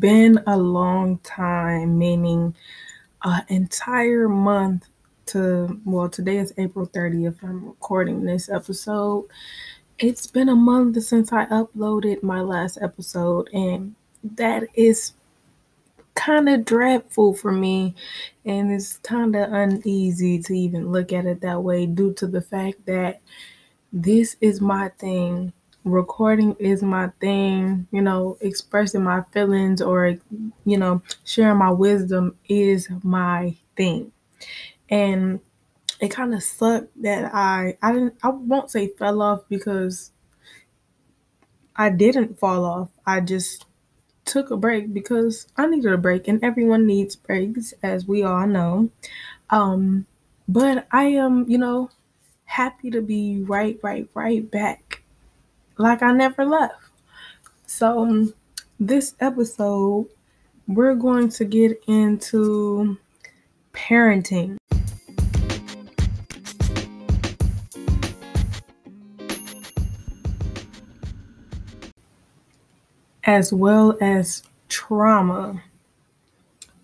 been a long time, meaning an entire month to, well, today is April 30th. I'm recording this episode. It's been a month since I uploaded my last episode, and that is kind of dreadful for me. And it's kind of uneasy to even look at it that way due to the fact that this is my thing recording is my thing, you know, expressing my feelings or, you know, sharing my wisdom is my thing. And it kind of sucked that I, I didn't, I won't say fell off because I didn't fall off. I just took a break because I needed a break and everyone needs breaks, as we all know. Um, but I am, you know, happy to be right, right, right back like I never left. So, um, this episode, we're going to get into parenting. As well as trauma.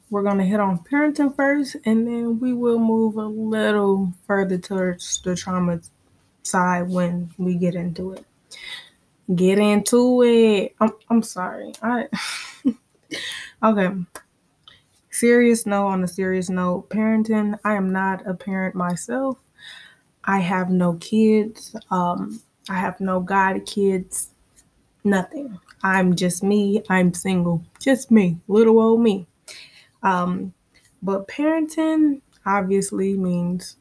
We're going to hit on parenting first, and then we will move a little further towards the trauma side when we get into it get into it. I'm I'm sorry. I okay. Serious note on a serious note, parenting. I am not a parent myself. I have no kids. Um, I have no god kids. Nothing. I'm just me. I'm single. Just me. Little old me. Um, but parenting obviously means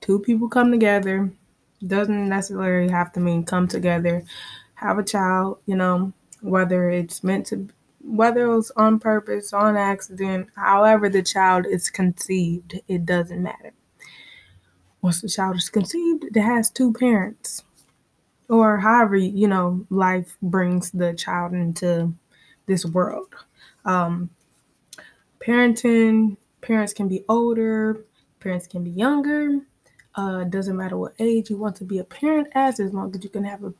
two people come together. Doesn't necessarily have to mean come together have a child, you know, whether it's meant to, whether it was on purpose, on accident, however the child is conceived, it doesn't matter. Once the child is conceived, it has two parents, or however, you know, life brings the child into this world. Um, parenting, parents can be older, parents can be younger. Uh, doesn't matter what age you want to be a parent as, as long as you can have a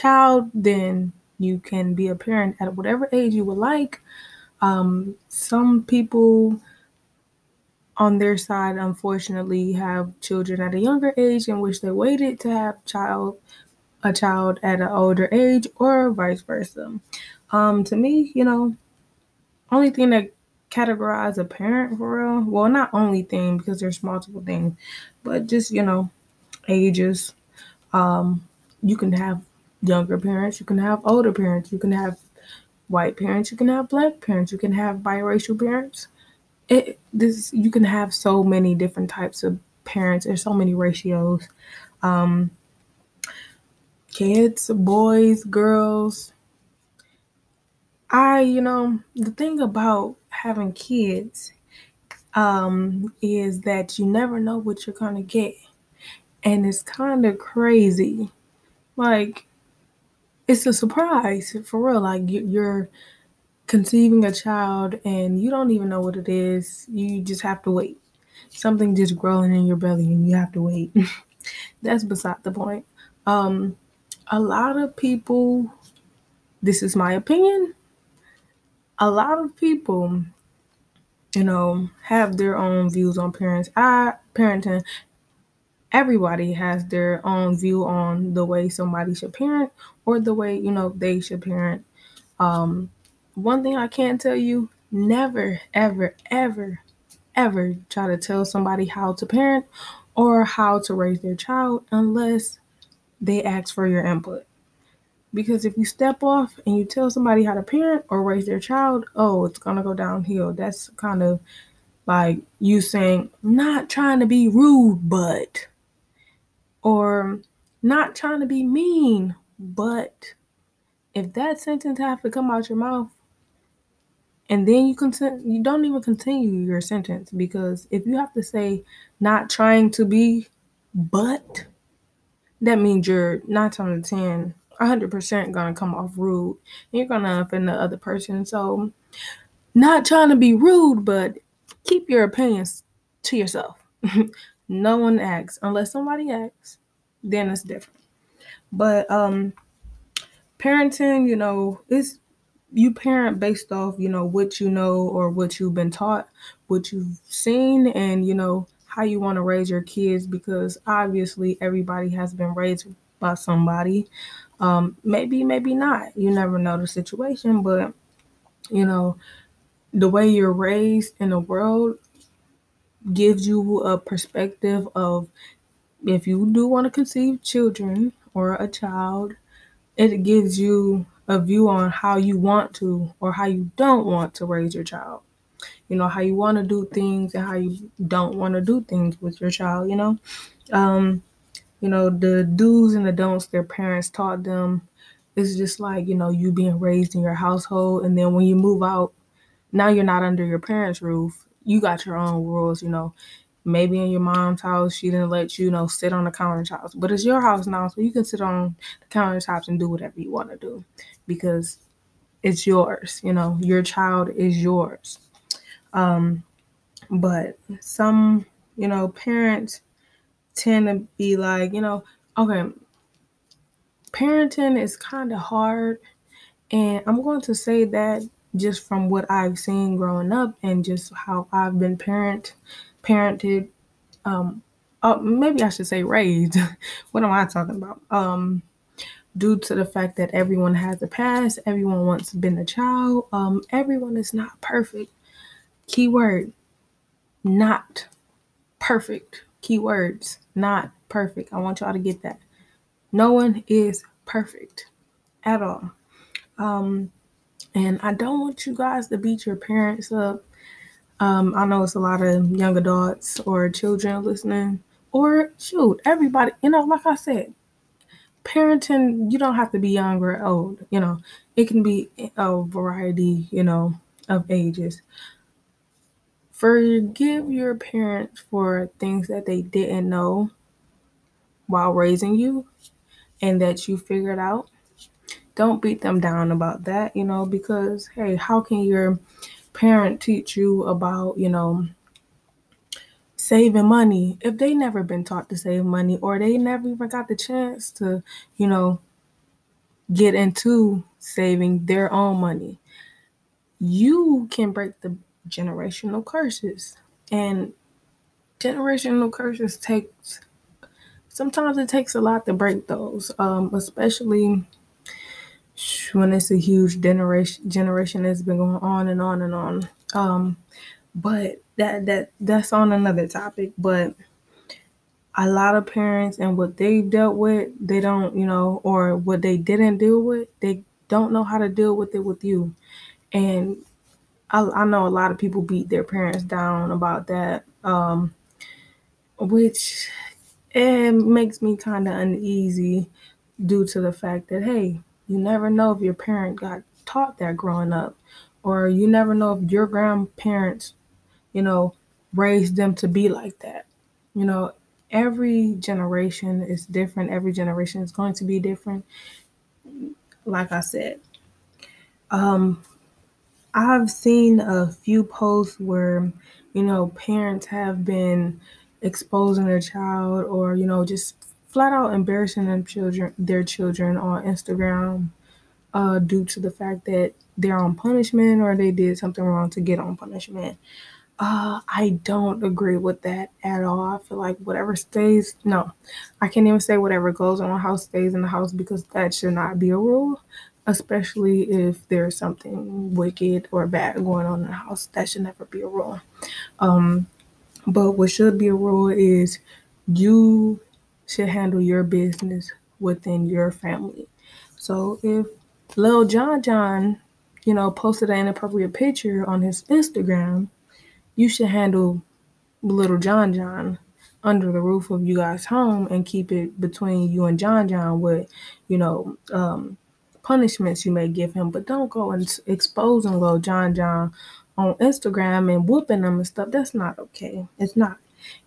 child, then you can be a parent at whatever age you would like. Um, some people on their side, unfortunately, have children at a younger age in which they waited to have child a child at an older age, or vice versa. Um, to me, you know, only thing that categorize a parent for real, well, not only thing because there's multiple things, but just you know, ages. Um, you can have younger parents, you can have older parents, you can have white parents, you can have black parents, you can have biracial parents. It this you can have so many different types of parents. There's so many ratios. Um, kids, boys, girls. I, you know, the thing about having kids um, is that you never know what you're gonna get, and it's kind of crazy. Like it's a surprise for real. Like you're conceiving a child and you don't even know what it is. You just have to wait. Something just growing in your belly and you have to wait. That's beside the point. Um, a lot of people, this is my opinion, a lot of people, you know, have their own views on parents. I parenting everybody has their own view on the way somebody should parent or the way you know they should parent. Um one thing i can't tell you never ever ever ever try to tell somebody how to parent or how to raise their child unless they ask for your input. Because if you step off and you tell somebody how to parent or raise their child oh it's gonna go downhill. That's kind of like you saying not trying to be rude but or not trying to be mean, but if that sentence has to come out your mouth and then you continue you don't even continue your sentence because if you have to say not trying to be but that means you're not trying to 10 100% gonna come off rude you're gonna offend the other person. So not trying to be rude but keep your opinions to yourself no one asks unless somebody asks then it's different. But um parenting, you know, it's you parent based off, you know, what you know or what you've been taught, what you've seen, and you know how you want to raise your kids because obviously everybody has been raised by somebody. Um, maybe, maybe not. You never know the situation, but you know, the way you're raised in the world gives you a perspective of if you do want to conceive children or a child, it gives you a view on how you want to or how you don't want to raise your child. You know, how you want to do things and how you don't want to do things with your child, you know? Um, you know, the do's and the don'ts their parents taught them. It's just like, you know, you being raised in your household and then when you move out, now you're not under your parents' roof. You got your own rules, you know. Maybe in your mom's house, she didn't let you, you know, sit on the countertops, but it's your house now, so you can sit on the countertops and do whatever you want to do because it's yours, you know, your child is yours. Um, but some, you know, parents tend to be like, you know, okay, parenting is kind of hard. And I'm going to say that just from what I've seen growing up and just how I've been parent parented. Um, uh, maybe I should say raised. what am I talking about? Um, due to the fact that everyone has a past, everyone once been a child. Um, everyone is not perfect. Keyword, not perfect. Keywords, not perfect. I want y'all to get that. No one is perfect at all. Um, and I don't want you guys to beat your parents up. Um, I know it's a lot of young adults or children listening, or shoot, everybody, you know, like I said, parenting, you don't have to be young or old, you know, it can be a variety, you know, of ages. Forgive your parents for things that they didn't know while raising you and that you figured out. Don't beat them down about that, you know, because hey, how can your parent teach you about, you know, saving money if they never been taught to save money or they never even got the chance to, you know, get into saving their own money? You can break the generational curses. And generational curses takes sometimes it takes a lot to break those, um, especially when it's a huge generation generation that's been going on and on and on. Um, but that that that's on another topic. But a lot of parents and what they dealt with, they don't, you know, or what they didn't deal with, they don't know how to deal with it with you. And I, I know a lot of people beat their parents down about that, um, which it makes me kind of uneasy due to the fact that hey, you never know if your parent got taught that growing up, or you never know if your grandparents, you know, raised them to be like that. You know, every generation is different. Every generation is going to be different. Like I said, um, I've seen a few posts where, you know, parents have been exposing their child or, you know, just flat out embarrassing their children their children on Instagram uh, due to the fact that they're on punishment or they did something wrong to get on punishment. Uh, I don't agree with that at all. I feel like whatever stays, no, I can't even say whatever goes on the house stays in the house because that should not be a rule especially if there's something wicked or bad going on in the house. That should never be a rule. Um, but what should be a rule is you should handle your business within your family. So if Lil John John, you know, posted an inappropriate picture on his Instagram, you should handle little John John under the roof of you guys' home and keep it between you and John John with, you know, um, punishments you may give him, but don't go and and go John John on Instagram and whooping them and stuff. That's not okay. It's not.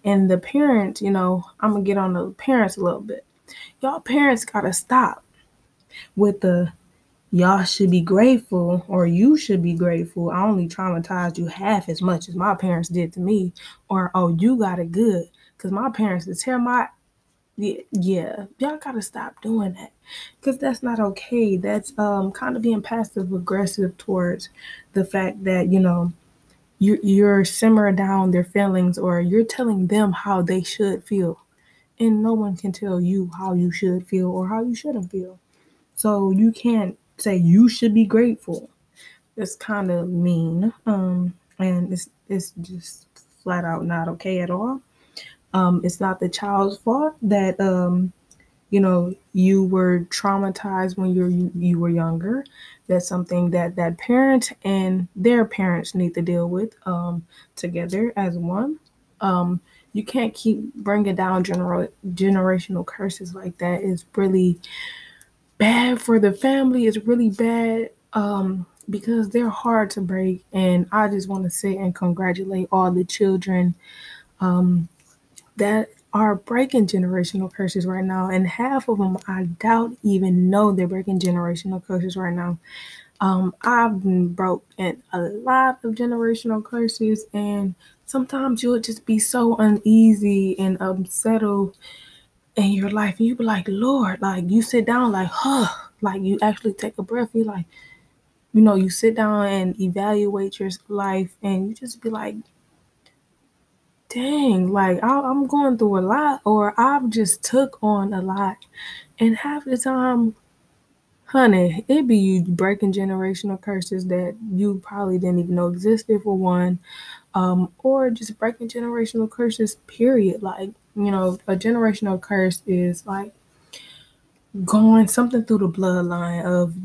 And the parents, you know, I'm gonna get on the parents a little bit. Y'all parents gotta stop with the y'all should be grateful or you should be grateful. I only traumatized you half as much as my parents did to me, or oh, you got it good. Cause my parents to tear my Yeah, yeah, y'all gotta stop doing that because that's not okay. That's um kind of being passive aggressive towards the fact that you know you you're simmering down their feelings or you're telling them how they should feel, and no one can tell you how you should feel or how you shouldn't feel. So you can't say you should be grateful. It's kind of mean, um, and it's it's just flat out not okay at all. Um, it's not the child's fault that um, you know you were traumatized when you you, you were younger. That's something that that parent and their parents need to deal with um, together as one. Um, you can't keep bringing down general generational curses like that. It's really bad for the family. It's really bad um, because they're hard to break. And I just want to say and congratulate all the children um, that are breaking generational curses right now. And half of them, I doubt, even know they're breaking generational curses right now. Um, I've been broken a lot of generational curses, and sometimes you'll just be so uneasy and unsettled in your life, and you be like, Lord, like you sit down, like, huh, like you actually take a breath, you like, you know, you sit down and evaluate your life, and you just be like, dang, like I, I'm going through a lot, or I've just took on a lot, and half the time, honey, it be you breaking generational curses that you probably didn't even know existed for one, um, or just breaking generational curses. Period. Like you know, a generational curse is like going something through the bloodline of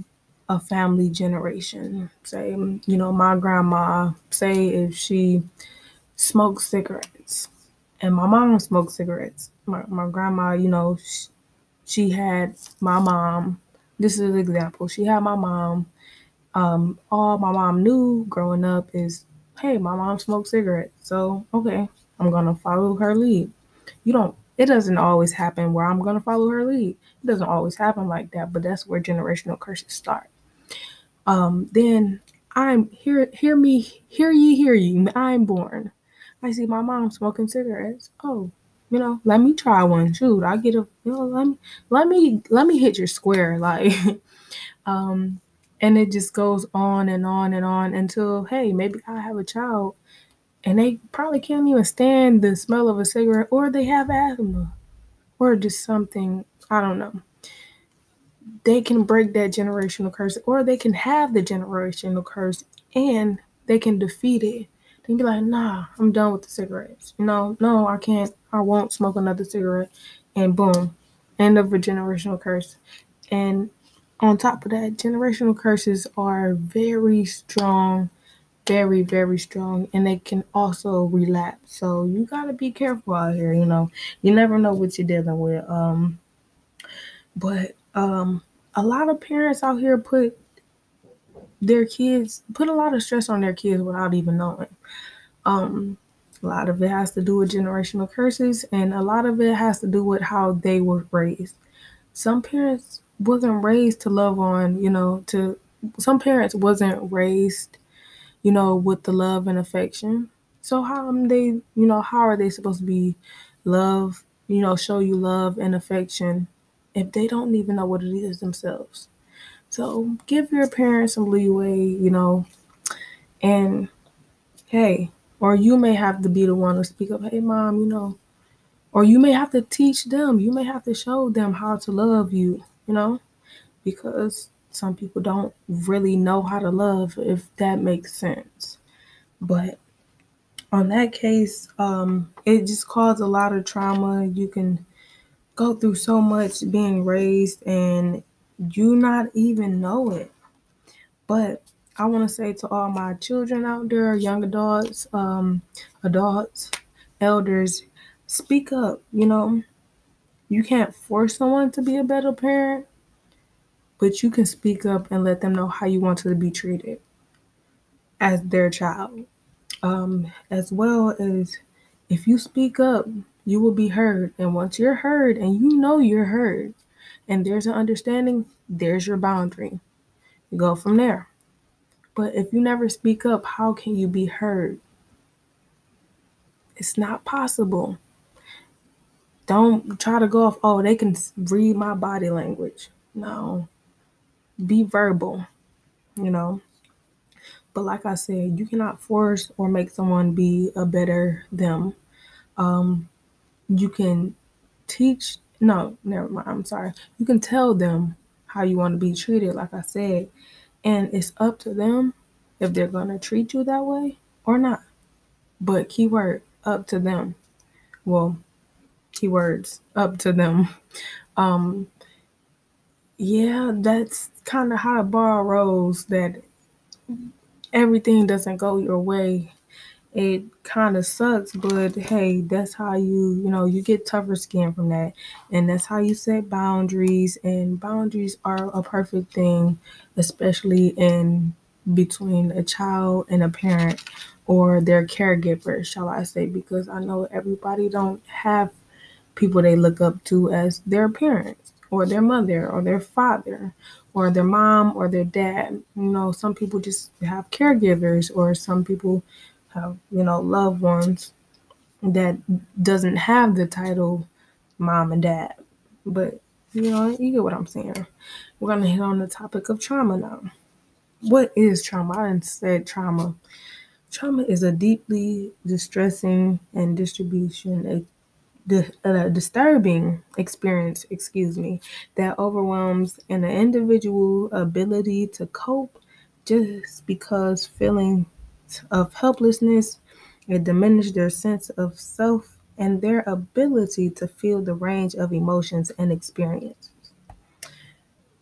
a family generation. Say, you know, my grandma. Say if she smoked cigarettes, and my mom smoked cigarettes. My my grandma, you know, she, she had my mom. This is an example. She had my mom. Um, all my mom knew growing up is, hey, my mom smoked cigarettes. So okay, I'm gonna follow her lead. You don't. It doesn't always happen where I'm gonna follow her lead. It doesn't always happen like that, but that's where generational curses start. Um, then I'm hear hear me hear ye hear ye. I'm born. I see my mom smoking cigarettes. Oh, you know, let me try one. Shoot, I get a you know, let me let me let me hit your square. Like um and it just goes on and on and on until hey, maybe I have a child and they probably can't even stand the smell of a cigarette or they have asthma or just something, I don't know they can break that generational curse or they can have the generational curse and they can defeat it. Can be like, nah, I'm done with the cigarettes. You know, no, I can't, I won't smoke another cigarette. And boom, end of a generational curse. And on top of that, generational curses are very strong, very, very strong, and they can also relapse. So you gotta be careful out here, you know. You never know what you're dealing with. Um but um, a lot of parents out here put their kids put a lot of stress on their kids without even knowing. Um, a lot of it has to do with generational curses, and a lot of it has to do with how they were raised. Some parents wasn't raised to love on, you know, to some parents wasn't raised, you know, with the love and affection. So how am they, you know, how are they supposed to be love, you know, show you love and affection if they don't even know what it is themselves. So give your parents some leeway, you know, and hey, or you may have to be the one to speak up, hey, mom, you know, or you may have to teach them, you may have to show them how to love you, you know, because some people don't really know how to love, if that makes sense. But on that case, um, it just caused a lot of trauma. You can go through so much being raised and you not even know it. But I want to say to all my children out there, young adults, um, adults, elders, speak up. You know, you can't force someone to be a better parent, but you can speak up and let them know how you want to be treated as their child. Um, as well as if you speak up, you will be heard. And once you're heard and you know you're heard and there's an understanding, there's your boundary. You go from there. But if you never speak up, how can you be heard? It's not possible. Don't try to go off, oh, they can read my body language. No. Be verbal, you know. But like I said, you cannot force or make someone be a better them. Um, you can teach, no, never mind, I'm sorry. You can tell them how you want to be treated, like I said, and it's up to them if they're going to treat you that way or not. But keyword, up to them. Well, keywords, up to them. Um, yeah, that's kind of how the bar rolls that everything doesn't go your way. It kind of sucks, but hey, that's how you, you know, you get tougher skin from that. And that's how you set boundaries. And boundaries are a perfect thing, especially in between a child and a parent or their caregiver, shall I say, because I know everybody don't have people they look up to as their parents or their mother or their father or their mom or their dad. You know, some people just have caregivers or some people have, you know, loved ones that doesn't have the title mom and dad. But you know, you get what I'm saying. We're gonna hit on the topic of trauma now. What is trauma? I say trauma. Trauma is a deeply distressing and distribution a disturbing experience, excuse me, that overwhelms an individual ability to cope just because feeling of helplessness it diminishes their sense of self and their ability to feel the range of emotions and experiences.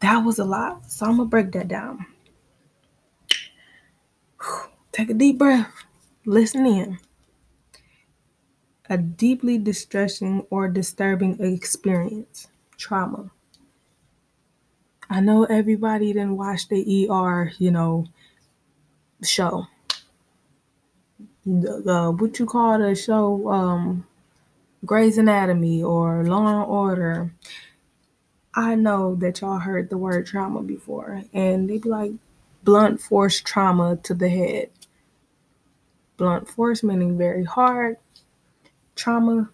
That was a lot, so I'm gonna break that down. Take a deep breath, listen in a deeply distressing or disturbing experience, trauma. I know everybody didn't watch the ER, you know, show. What you call the show, um, Grey's Anatomy or Law and Order. I know that y'all heard the word trauma before, and they be like blunt force trauma to the head. Blunt force meaning very hard, trauma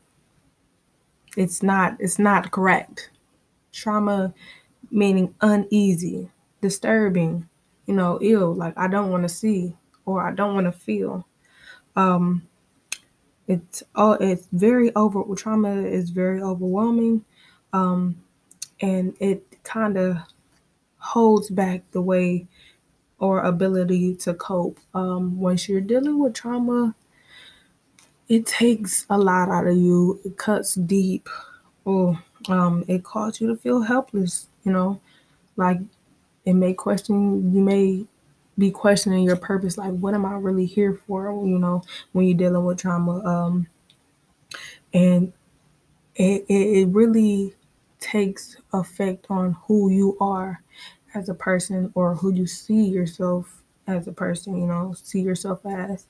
it's not it's not correct trauma meaning uneasy disturbing you know ill like i don't want to see or i don't want to feel um it's all it's very over trauma is very overwhelming um and it kind of holds back the way or ability to cope um once you're dealing with trauma it takes a lot out of you. It cuts deep. Or um, it causes you to feel helpless, you know. Like it may question you may be questioning your purpose, like what am I really here for, you know, when you're dealing with trauma. Um and it, it, really takes effect on who you are as a person or who you see yourself as a person, you know, see yourself as.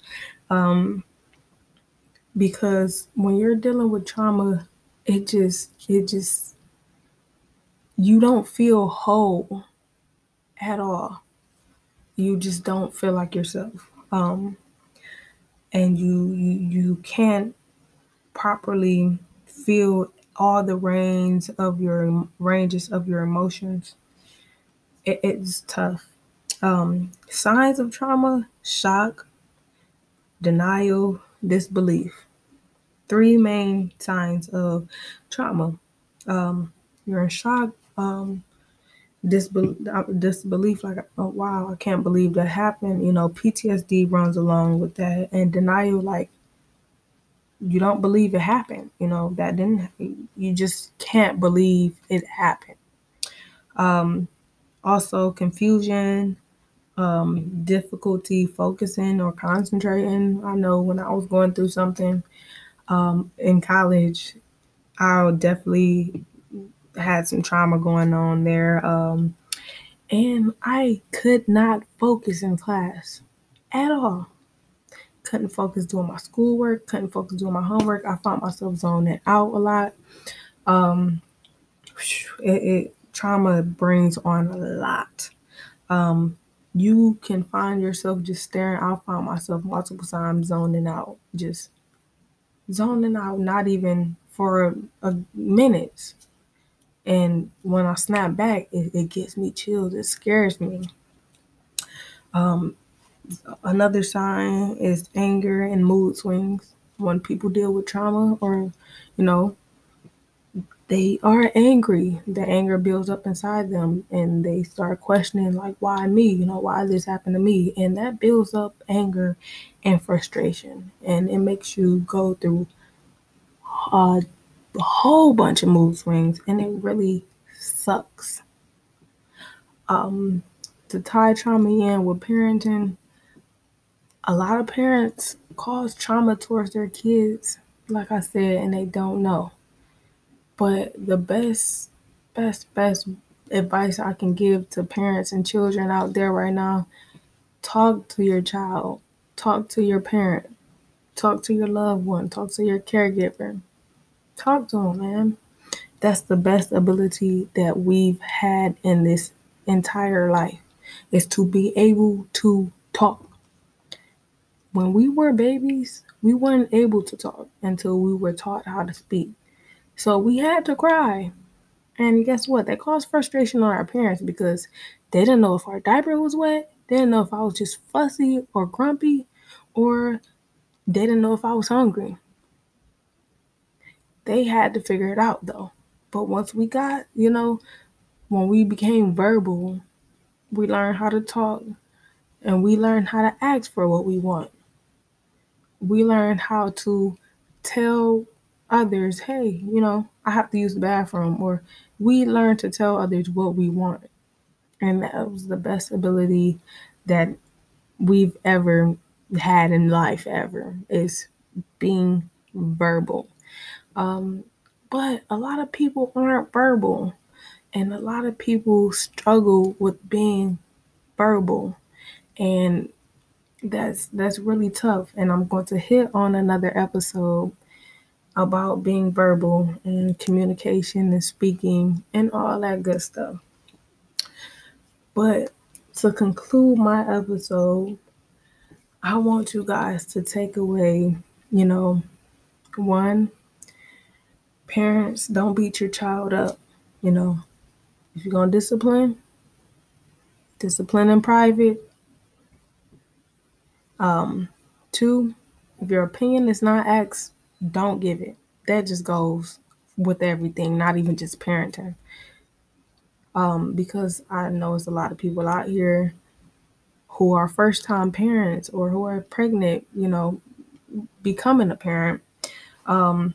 Um, because when you're dealing with trauma, it just it just you don't feel whole at all. You just don't feel like yourself. Um and you you you can't properly feel all the range of your ranges of your emotions. It, it's tough. Um, signs of trauma: shock, denial, disbelief. Three main signs of trauma. Um, you're in shock, um, disbe- disbelief, like, oh, wow, I can't believe that happened. You know, PTSD runs along with that, and denial, like, you don't believe it happened. You know, that didn't, you just can't believe it happened. Um, also, confusion, um, difficulty focusing or concentrating. I know when I was going through something um, in college, i'll definitely had some trauma going on there. Um, and I could not focus in class at all. Couldn't focus doing my schoolwork, couldn't focus doing my homework. I found myself zoning out a lot. Um, it, it trauma brings on a lot. Um, you can find yourself just staring. I found myself multiple times zoning out, just zoning out, not even for a minutes. And when I snap back, it, it gets me chills. It scares me. Um, another sign is anger and mood swings. When people deal with trauma or, you know, they are angry. The anger builds up inside them and they start questioning, like, why me? You know, why this happened to me? And that builds up anger and frustration. And it makes you go through a whole bunch of mood swings and it really sucks. Um, to tie trauma in with parenting, a lot of parents cause trauma towards their kids, like I said, and they don't know. But the best, best, best advice I can give to parents and children out there right now talk to your child, talk to your parent, talk to your loved one, talk to your caregiver. Talk to them, man. That's the best ability that we've had in this entire life is to be able to talk. When we were babies, we weren't able to talk until we were taught how to speak. So we had to cry. And guess what? That caused frustration on our parents because they didn't know if our diaper was wet. They didn't know if I was just fussy or grumpy, or they didn't know if I was hungry. They had to figure it out though. But once we got, you know, when we became verbal, we learned how to talk and we learned how to ask for what we want. We learned how to tell others, hey, you know, I have to use the bathroom, or we learned to tell others what we want. And that was the best ability that we've ever had in life, ever, is being verbal. Um, but a lot of people aren't verbal, and a lot of people struggle with being verbal, and that's that's really tough. And I'm going to hit on another episode about being verbal and communication and speaking and all that good stuff. But to conclude my episode, I want you guys to take away, you know, one, parents, don't beat your child up. You know, if you're to discipline, discipline in private. Um, two, if your opinion is not asked, don't give it. That just goes with everything, not even just parenting. Um, because I know it's a lot of people out here who are first time parents or who are pregnant, you know, becoming a parent. Um,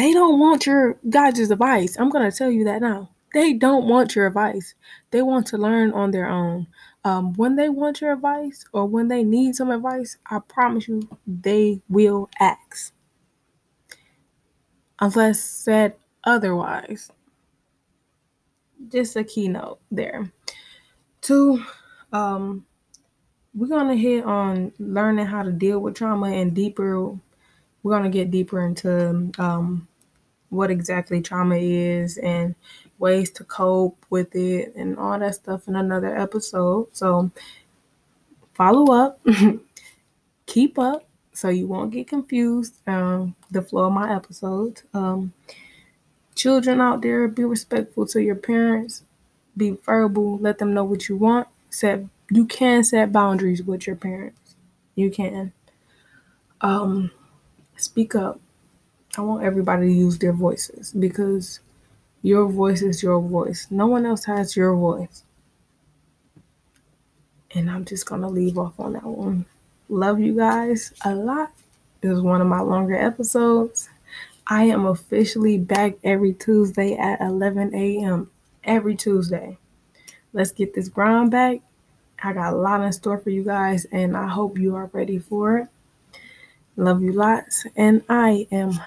they don't want your guys' advice. I'm going to tell you that now. They don't want your advice. They want to learn on their own. Um, when they want your advice or when they need some advice, I promise you they will ask. Unless said otherwise. Just a keynote there. Two, um, we're gonna hit on learning how to deal with trauma and deeper. We're gonna get deeper into um, what exactly trauma is and ways to cope with it and all that stuff in another episode. So follow up, keep up so you won't get confused. Um, the flow of my episodes. Um, children out there, be respectful to your parents. Be verbal. Let them know what you want. Set you can set boundaries with your parents. You can. Um, speak up. I want everybody to use their voices because your voice is your voice. No one else has your voice. And I'm just going to leave off on that one. Love you guys a lot. This is one of my longer episodes. I am officially back every Tuesday at 11 a.m. Every Tuesday. Let's get this grind back. I got a lot in store for you guys, and I hope you are ready for it. Love you lots, and I am